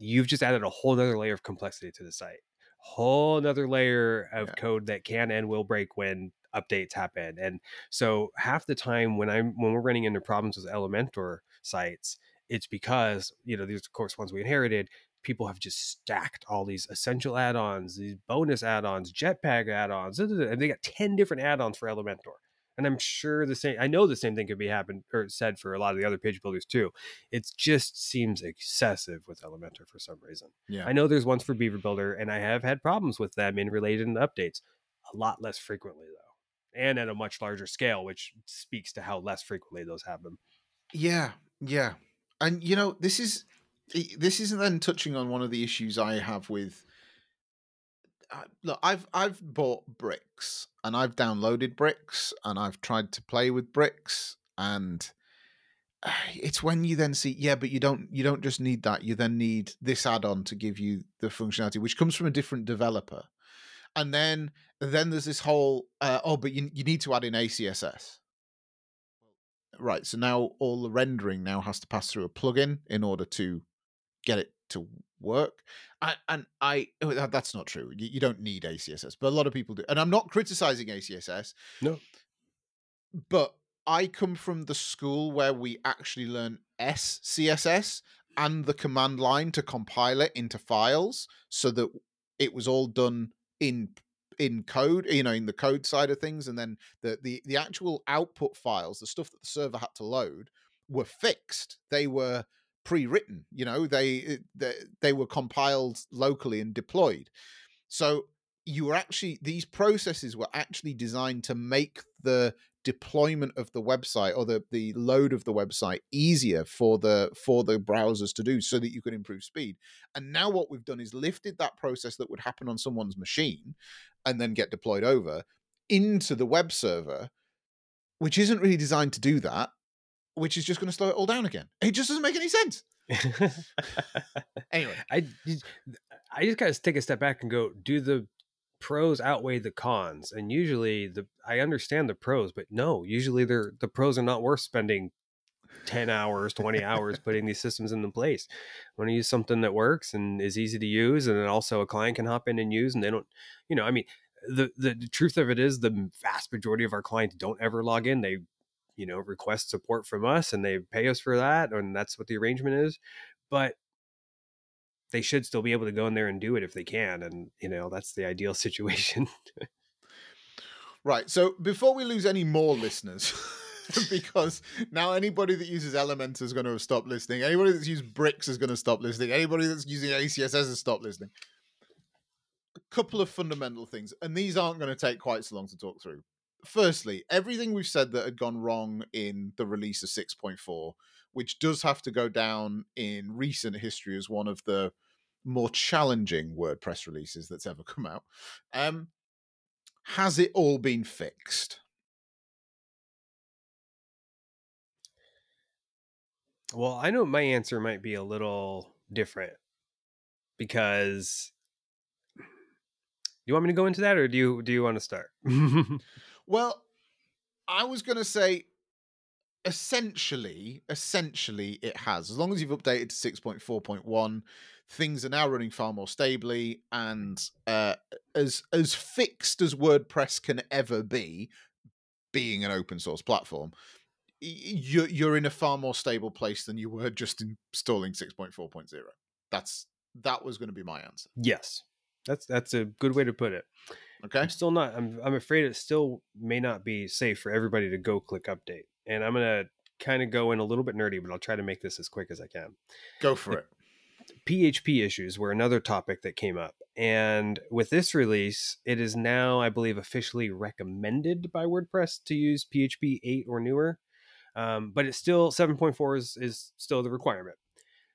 [SPEAKER 3] you've just added a whole nother layer of complexity to the site whole nother layer of
[SPEAKER 2] Yeah.
[SPEAKER 3] code that can and will break when updates happen and so half the time when i'm when we're running into problems with elementor sites it's because you know these of course ones we inherited people have just stacked all these essential add-ons these bonus add-ons jetpack add-ons and they got 10 different add-ons for elementor And I'm sure the same. I know the same thing could be happened or said for a lot of the other page builders too. It just seems excessive with Elementor for some reason.
[SPEAKER 2] Yeah.
[SPEAKER 3] I know there's ones for Beaver Builder, and I have had problems with them in related updates. A lot less frequently though, and at a much larger scale, which speaks to how less frequently those happen.
[SPEAKER 2] Yeah, yeah, and you know this is eh, this isn't then touching on one of the issues I have with. Look, I've I've bought bricks and I've downloaded bricks and I've tried to play with bricks and it's when you then see yeah but you don't you don't just need that you then need this add-on to give you the functionality which comes from a different developer. And then then there's this whole uh, oh but you, you need to add in acss right so now all the rendering now has to pass through a plugin in order to get it to work I, and i oh, that- that's not true you, you don't need acss but a lot of people do and i'm not criticizing acss
[SPEAKER 3] No.
[SPEAKER 2] but i come from the school where we actually learn scss and the command line to compile it into files so that it was all done in in code you know in the code side of things and then the the, the actual output files the stuff that the server had to load were fixed they were pre-written you know they eh, they, they were compiled locally and deployed. So you were actually these processes were actually designed to make the deployment of the website or the the load of the website easier for the for the browsers to do so that you could improve speed. And now what we've done is lifted that process that would happen on someone's machine and then get deployed over into the web server which isn't really designed to do that which is just going to slow it all down again it just doesn't make any sense anyway
[SPEAKER 3] I just- I just gotta take a step back and go, do the pros outweigh the cons? And usually the I understand the pros, but no, usually they're the pros are not worth spending 10 hours, 20 hours putting these systems into place. I want to use something that works and is easy to use and then also a client can hop in and use and they don't, you know, I mean, the, the the truth of it is the vast majority of our clients don't ever log in. They you know request support from us and they pay us for that and that's what the arrangement is but they should still be able to go in there and do it if they can and you know that's the ideal situation
[SPEAKER 2] Right. So before we lose any more listeners, because now anybody that uses Elementor is going to stop listening. Anybody that's used Bricks is going to stop listening. Anybody that's using ACSS has stopped listening. A couple of fundamental things, and these aren't going to take quite so long to talk through. Firstly, everything we've said that had gone wrong in the release of 6.4, which does have to go down in recent history as one of the more challenging WordPress releases that's ever come out. Um, has it all been fixed?
[SPEAKER 3] well i know my answer might be a little different because do you want me to go into that or do you do you want to start
[SPEAKER 2] Well, I was going to say essentially, essentially it has. As long as you've updated to 6.4.1, things are now running far more stably and uh, as as fixed as WordPress can ever be, being an open source platform. You're you're in a far more stable place than you were just installing 6.4.0. That's that was going to be my answer.
[SPEAKER 3] yes that's that's a good way to put it
[SPEAKER 2] Okay.
[SPEAKER 3] i'm still not I'm, I'm afraid it still may not be safe for everybody to go click update and i'm gonna kind of go in a little bit nerdy but i'll try to make this as quick as i can
[SPEAKER 2] Go for it.
[SPEAKER 3] PHP issues were another topic that came up. And with this release, it is now, I believe, officially recommended by WordPress to use PHP 8 or newer. Um, but it's still 7.4 is, is still the requirement.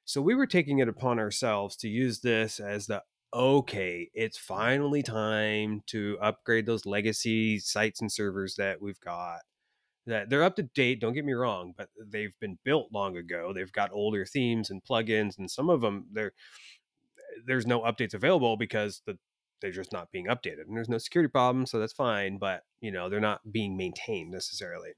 [SPEAKER 3] So we were taking it upon ourselves to use this as the okay, it's finally time to upgrade those legacy sites and servers that we've got. That they're up to date, don't get me wrong, but they've been built long ago. They've got older themes and plugins, and some of them they're there's no updates available because the they're just not being updated. And there's no security problem, so that's fine, but you know, they're not being maintained necessarily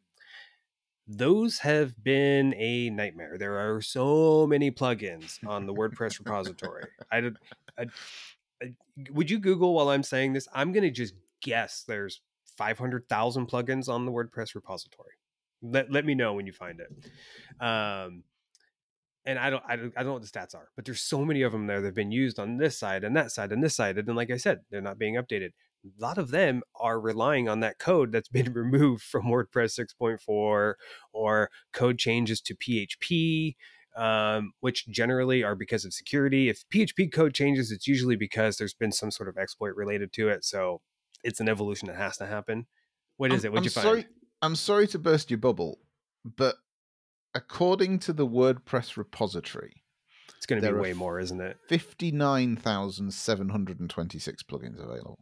[SPEAKER 3] those have been a nightmare. There are so many plugins on the WordPress repository. I, did- I, I- would you Google while I'm saying this? I'm going to just guess there's 500,000 plugins on the WordPress repository. Let, let me know when you find it. Um, and I don't, I don't, I don't know what the stats are, but there's so many of them there that have been used on this side and that side and this side. And then, like I said, they're not being updated. a lot of them are relying on that code that's been removed from WordPress 6.4 or code changes to PHP, um, which generally are because of security. If PHP code changes, it's usually because there's been some sort of exploit related to it. So it's an evolution that has to happen. What is
[SPEAKER 2] I'm,
[SPEAKER 3] it? What'd
[SPEAKER 2] I'm
[SPEAKER 3] you find?
[SPEAKER 2] sorry, I'm sorry to burst your bubble, but according to the WordPress repository,
[SPEAKER 3] It's going to be way more, isn't it?
[SPEAKER 2] 59,726 plugins available.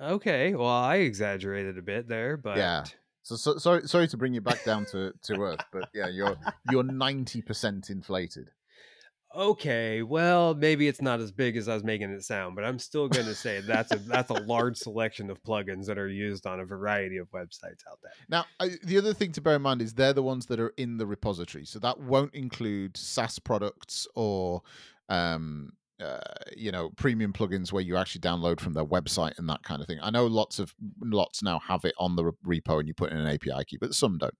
[SPEAKER 3] Okay. Well, I exaggerated a bit there, but
[SPEAKER 2] Yeah. So, so sorry, sorry to bring you back down to, to earth, but yeah, you're you're ninety percent inflated.
[SPEAKER 3] Okay, well, maybe it's not as big as I was making it sound, but I'm still going to say that's a that's a large selection of plugins that are used on a variety of websites out there.
[SPEAKER 2] Now, I, the other thing to bear in mind is they're the ones that are in the repository, so that won't include SaaS products or, um, uh, you know, premium plugins where you actually download from their website and that kind of thing. I know lots of lots now have it on the repo and you put in an API key, but some don't.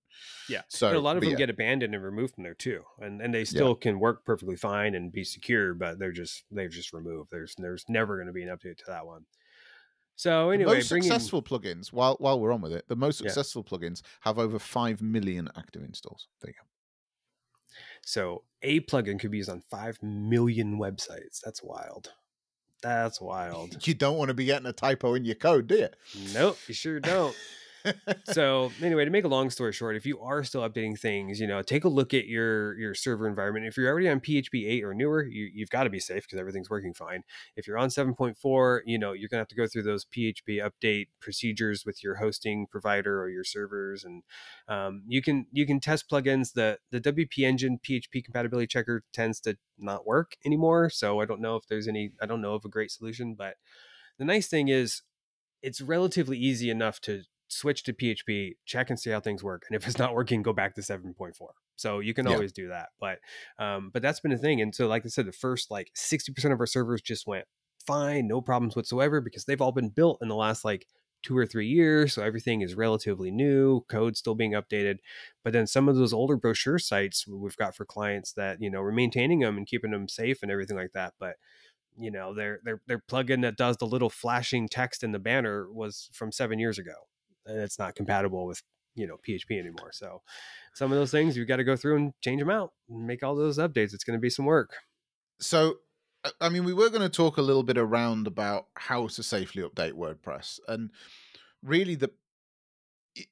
[SPEAKER 3] Yeah.
[SPEAKER 2] So
[SPEAKER 3] And a lot of them
[SPEAKER 2] yeah.
[SPEAKER 3] get abandoned and removed from there too, and and they still can work perfectly fine and be secure, but they're just they're just removed. There's there's never going to be an update to that one. So
[SPEAKER 2] The
[SPEAKER 3] anyway,
[SPEAKER 2] most
[SPEAKER 3] bringing
[SPEAKER 2] successful plugins, while while we're on with it, the most
[SPEAKER 3] Yeah.
[SPEAKER 2] successful plugins have over five million active installs. There you go.
[SPEAKER 3] So a plugin could be used on five million websites. That's wild. That's wild.
[SPEAKER 2] You don't want to be getting a typo in your code, do you?
[SPEAKER 3] nope, you sure don't. so anyway to make a long story short if you are still updating things you know take a look at your your server environment. If you're already on php 8 or newer you, you've got to be safe because everything's working fine. If you're on 7.4 you know you're to have to go through those php update procedures with your hosting provider or your servers and um, you can you can test plugins. The the wp engine php compatibility checker tends to not work anymore so i don't know if there's any i don't know of a great solution but the nice thing is it's relatively easy enough to switch to PHP, check and see how things work, and if it's not working, go back to 7.4. So you can
[SPEAKER 2] Yeah.
[SPEAKER 3] always do that. But um, but that's been a thing. And so, like I said, the first like 60% of our servers just went fine, no problems whatsoever, because they've all been built in the last like two or three years. So everything is relatively new, code still being updated. But then some of those older brochure sites we've got for clients that, you know, we're maintaining them and keeping them safe and everything like that. But you know, their their their plugin that does the little flashing text in the banner was from seven years ago. And it's not compatible with, you know, PHP anymore. So some of those things you've got to go through and change them out and make all those updates. It's going to be some work.
[SPEAKER 2] so I- mean we were going to talk a little bit around about how to safely update wordpress and really the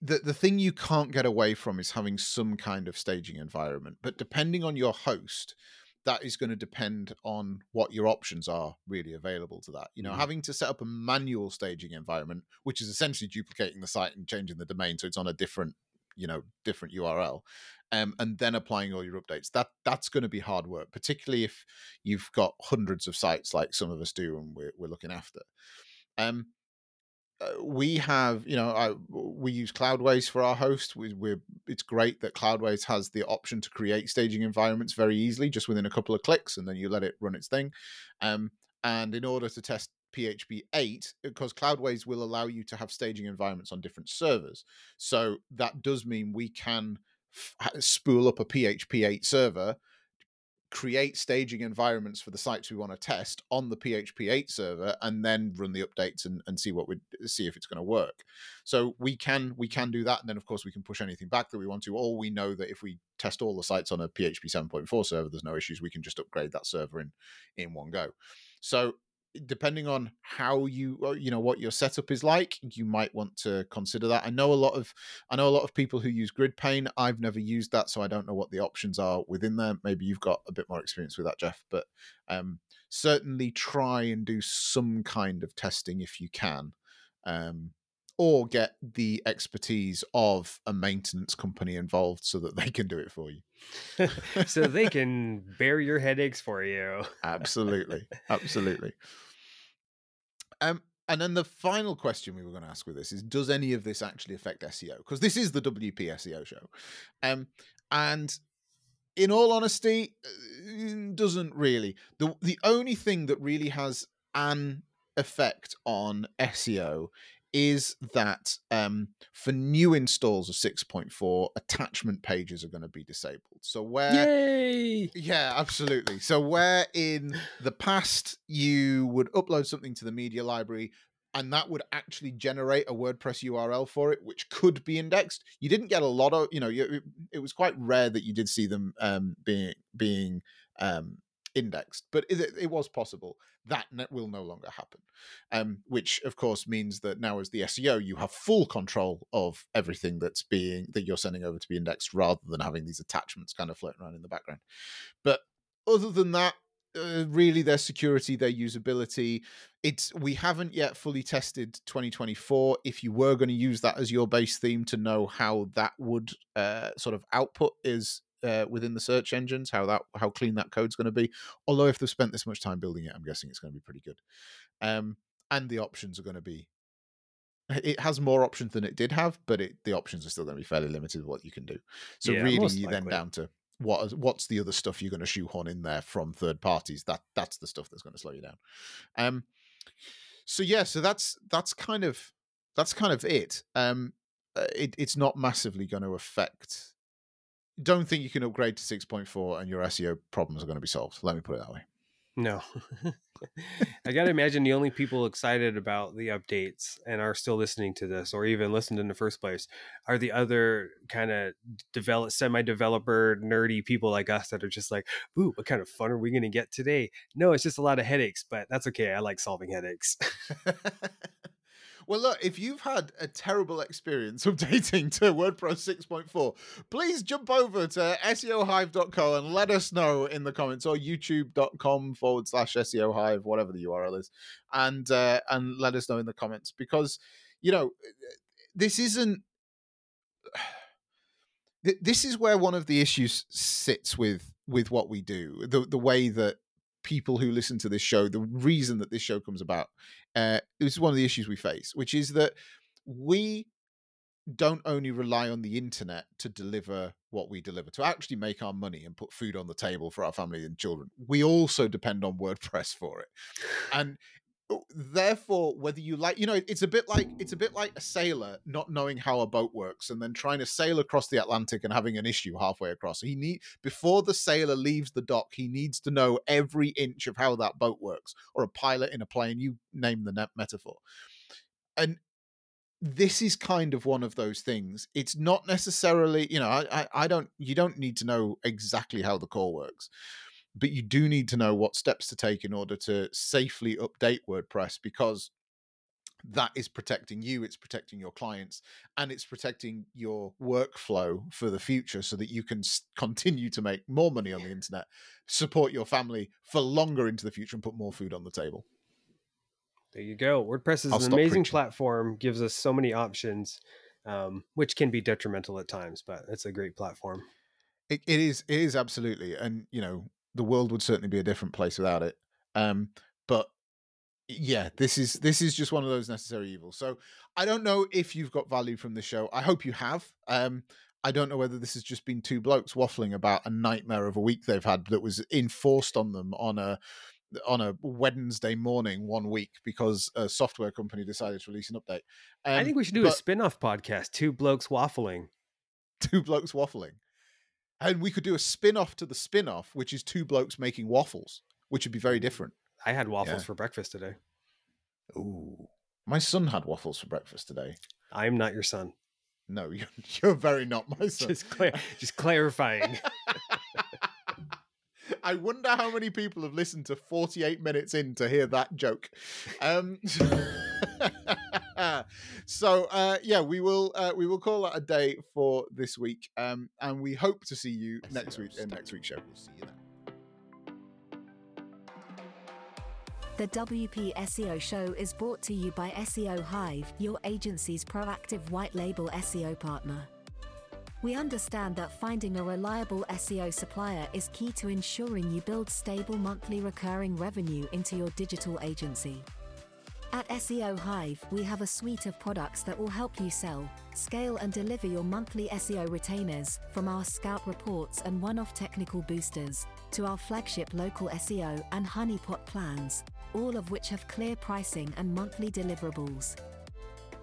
[SPEAKER 2] the, the thing you can't get away from is having some kind of staging environment but depending on your host that is going to depend on what your options are really available to that you know
[SPEAKER 3] Mhm.
[SPEAKER 2] having to set up a manual staging environment which is essentially duplicating the site and changing the domain so it's on a different you know different url um, and then applying all your updates that that's going to be hard work particularly if you've got hundreds of sites like some of us do and we're, we're looking after um we have you know I, we use cloudways for our host we, we're it's great that cloudways has the option to create staging environments very easily just within a couple of clicks and then you let it run its thing. Um, and in order to test php 8 because cloudways will allow you to have staging environments on different servers. So that does mean we can f- spool up a php 8 server create staging environments for the sites we want to test on the PHP 8 server and then run the updates and, and see what we see if it's going to work. So we can we can do that and then of course we can push anything back that we want to or we know that if we test all the sites on a PHP 7.4 server there's no issues we can just upgrade that server in in one go. So depending on how you uh, you know what your setup is like you might want to consider that. I know a lot of i know a lot of people who use grid gridpane i've never used that so i don't know what the options are within there. Maybe you've got a bit more experience with that jeff but um certainly try and do some kind of testing if you can um or get the expertise of a maintenance company involved so that they can do it for you.
[SPEAKER 3] So they can bear your headaches for you.
[SPEAKER 2] absolutely absolutely. Um and then the final question we were going to ask with this is does any of this actually affect seo because this is the wp seo show. Um and in all honesty uh, doesn't really. The the only thing that really has an effect on seo is that um, for new installs of 6.4 attachment pages are going to be disabled so where
[SPEAKER 3] Yay!
[SPEAKER 2] yeah, absolutely. So where in the past you would upload something to the media library, and that would actually generate a WordPress URL for it, which could be indexed. You didn't get a lot of, you know, it, it was quite rare that you did see them um, being being um, indexed, but it, it, was possible. That will no longer happen, um, which of course means that now, as the SEO, you have full control of everything that's being that you're sending over to be indexed, rather than having these attachments kind of floating around in the background. But other than that, uh, really their security their usability it's we haven't yet fully tested 2024 if you were going to use that as your base theme to know how that would uh, sort of output is uh, within the search engines how that how clean that code's going to be. Although if they've spent this much time building it i'm guessing it's going to be pretty good. Um, and the options are going to be it has more options than it did have but it, the options are still going to be fairly limited what you can do. So yeah, really you then down to what what's the other stuff you're going to shoehorn in there from third parties that that's the stuff that's going to slow you down. Um so yeah so that's that's kind of that's kind of it. Um uh, it, it's not massively going to affect don't think you can upgrade to 6.4 and your seo problems are going to be solved let me put it that way
[SPEAKER 3] no. I got to imagine the only people excited about the updates and are still listening to this or even listened in the first place are the other kind of develop semi-developer nerdy people like us that are just like, "Ooh, what kind of fun are we going to get today?" No, it's just a lot of headaches, but that's okay. I like solving headaches.
[SPEAKER 2] Well, look, if you've had a terrible experience updating to WordPress 6.4, please jump over to SEOhive.co and let us know in the comments or youtube.com forward slash SEOhive, whatever the URL is, and uh, and let us know in the comments because, you know, this isn't. This is where one of the issues sits with with what we do. The the way that people who listen to this show, the reason that this show comes about, uh, this is one of the issues we face, which is that we don't only rely on the internet to deliver what we deliver, to actually make our money and put food on the table for our family and children. We also depend on WordPress for it. And Uh, therefore whether you like you know it's a bit like it's a bit like a sailor not knowing how a boat works and then trying to sail across the atlantic and having an issue halfway across. He need before the sailor leaves the dock he needs to know every inch of how that boat works or a pilot in a plane you name the metaphor. And this is kind of one of those things. It's not necessarily you know I, I i don't you don't need to know exactly how the core works but you do need to know what steps to take in order to safely update WordPress because that is protecting you, it's protecting your clients, and it's protecting your workflow for the future so that you can continue to make more money on the internet, support your family for longer into the future, and put more food on the table.
[SPEAKER 3] There you go. WordPress is I'll an amazing preaching. platform, gives us so many options, um, which can be detrimental at times, but it's a great platform.
[SPEAKER 2] It, it is. It is absolutely, and you know, the world would certainly be a different place without it. Um, but yeah, this is this is just one of those necessary evils. So I don't know if you've got value from the show. I hope you have. Um, I don't know whether this has just been two blokes waffling about a nightmare of a week they've had that was enforced on them on a on a Wednesday morning one week because a software company decided to release an update.
[SPEAKER 3] Um, I think we should do but, a spin-off podcast, Two Blokes Waffling.
[SPEAKER 2] Two Blokes Waffling and we could do a spin-off to the spin-off which is two blokes making waffles which would be very different.
[SPEAKER 3] I had waffles yeah. for breakfast today.
[SPEAKER 2] Ooh. My son had waffles for breakfast today.
[SPEAKER 3] I'm not your son.
[SPEAKER 2] No you're, you're very not my son.
[SPEAKER 3] Just, clear, just clarifying.
[SPEAKER 2] I wonder how many people have listened to 48 minutes in to hear that joke. Um, so uh, yeah, we will uh, we will call that a day for this week, um, and we hope to see you next week in next week's show. We'll see you then.
[SPEAKER 1] The WP SEO show is brought to you by SEO Hive, your agency's proactive white label SEO partner. We understand that finding a reliable SEO supplier is key to ensuring you build stable monthly recurring revenue into your digital agency. At SEO Hive, we have a suite of products that will help you sell, scale, and deliver your monthly SEO retainers, from our scout reports and one off technical boosters, to our flagship local SEO and honeypot plans, all of which have clear pricing and monthly deliverables.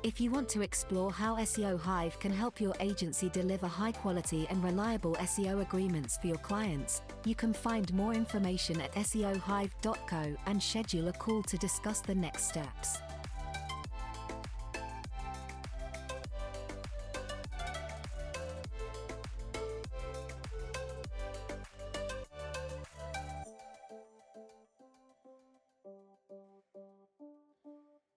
[SPEAKER 1] If you want to explore how SEO Hive can help your agency deliver high quality and reliable SEO agreements for your clients, you can find more information at SEOhive.co and schedule a call to discuss the next steps.